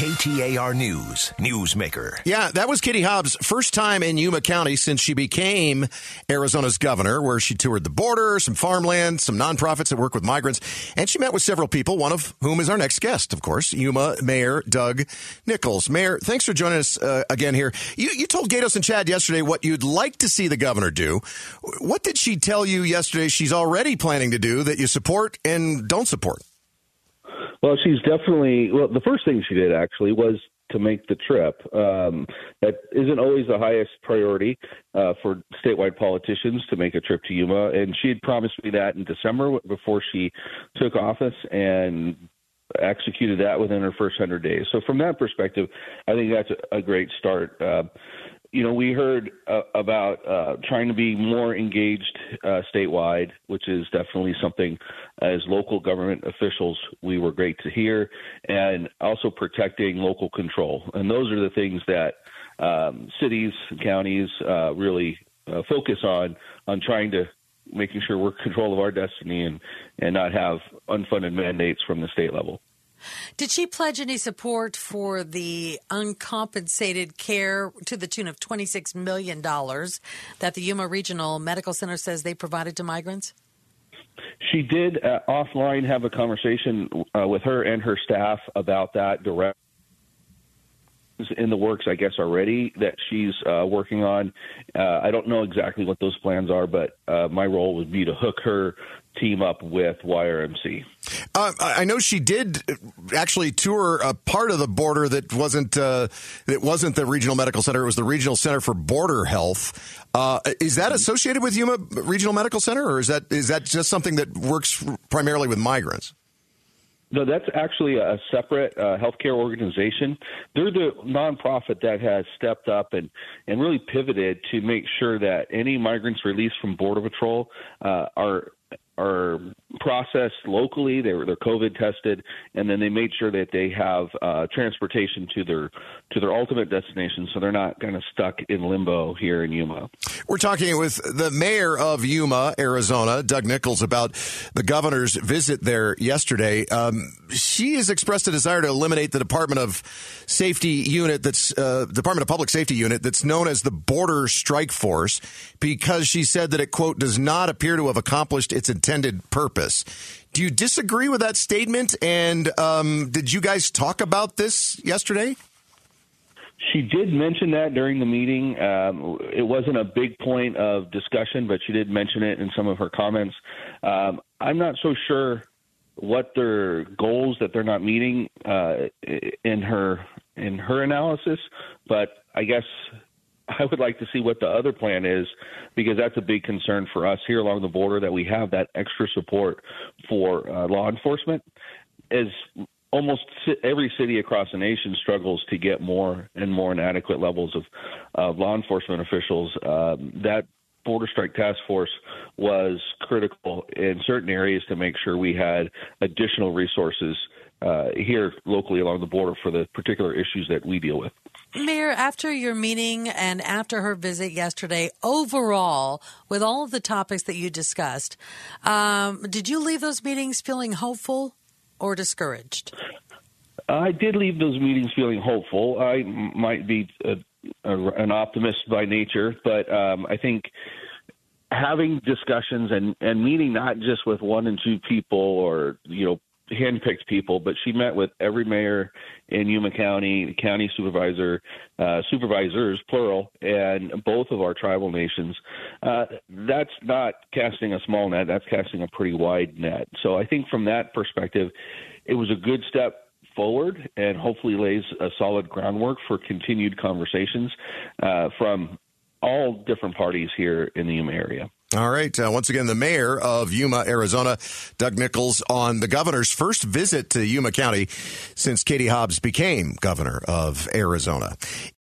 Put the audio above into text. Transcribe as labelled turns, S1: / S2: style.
S1: KTAR News, Newsmaker.
S2: Yeah, that was Katie Hobbs' first time in Yuma County since she became Arizona's governor, where she toured the border, some farmland, some nonprofits that work with migrants, and she met with several people, one of whom is our next guest, of course, Yuma Mayor Doug Nicholls. Mayor, thanks for joining us uh, again here. You, you told Gaydos and Chad yesterday what you'd like to see the governor do. What did she tell you yesterday she's already planning to do that you support and don't support?
S3: Well, she's definitely. Well, the first thing she did actually was to make the trip. Um, that isn't always the highest priority uh, for statewide politicians to make a trip to Yuma, and she had promised me that in December before she took office, and executed that within her first hundred days. So from that perspective, I think that's a, a great start. Uh, you know, we heard uh, about uh, trying to be more engaged uh, statewide, which is definitely something as local government officials we were great to hear, and also protecting local control. And those are the things that um, cities and counties uh, really uh, focus on on trying to making sure we're in control of our destiny and and not have unfunded mandates from the state level.
S4: Did she pledge any support for the uncompensated care to the tune of $26 million that the Yuma Regional Medical Center says they provided to migrants?
S3: She did uh, offline have a conversation uh, with her and her staff about that direct in the works, I guess, already that she's uh, working on. Uh, I don't know exactly what those plans are, but uh, my role would be to hook her team up with YRMC.
S2: Uh, I know she did actually tour a part of the border that wasn't uh, that wasn't the regional medical center. It was the regional center for border health. Uh, is that associated with Yuma Regional Medical Center, or is that is that just something that works primarily with migrants?
S3: No, that's actually a separate uh, healthcare organization. They're the nonprofit that has stepped up and, and really pivoted to make sure that any migrants released from Border Patrol uh, are are processed locally. They were they're COVID tested, and then they made sure that they have uh, transportation to their to their ultimate destination, so they're not kind of stuck in limbo here in Yuma.
S2: We're talking with the mayor of Yuma, Arizona, Doug Nicholls, about the governor's visit there yesterday. Um, she has expressed a desire to eliminate the Department of Safety unit that's uh, Department of Public Safety unit that's known as the Border Strike Force because she said that it quote does not appear to have accomplished its intended purpose. Do you disagree with that statement? And um, did you guys talk about this yesterday?
S3: She did mention that during the meeting. Um, it wasn't a big point of discussion, but she did mention it in some of her comments. Um, I'm not so sure what their goals that they're not meeting uh, in her in her analysis, but I guess I would like to see what the other plan is because that's a big concern for us here along the border that we have that extra support for uh, law enforcement. As almost every city across the nation struggles to get more and more inadequate levels of law enforcement officials, um, that border strike task force was critical in certain areas to make sure we had additional resources uh, here locally along the border for the particular issues that we deal with.
S4: Mayor, after your meeting and after her visit yesterday, overall, with all of the topics that you discussed, um, did you leave those meetings feeling hopeful or discouraged?
S3: I did leave those meetings feeling hopeful. I might be a, a, an optimist by nature, but um, I think having discussions and, and meeting not just with one and two people or you know handpicked people, but she met with every mayor in Yuma County, county supervisor, uh, supervisors, plural, and both of our tribal nations. Uh, that's not casting a small net, that's casting a pretty wide net. So I think from that perspective, it was a good step forward and hopefully lays a solid groundwork for continued conversations uh, from all different parties here in the Yuma area.
S2: All right. Uh, once again, the mayor of Yuma, Arizona, Doug Nicholls, on the governor's first visit to Yuma County since Katie Hobbs became governor of Arizona.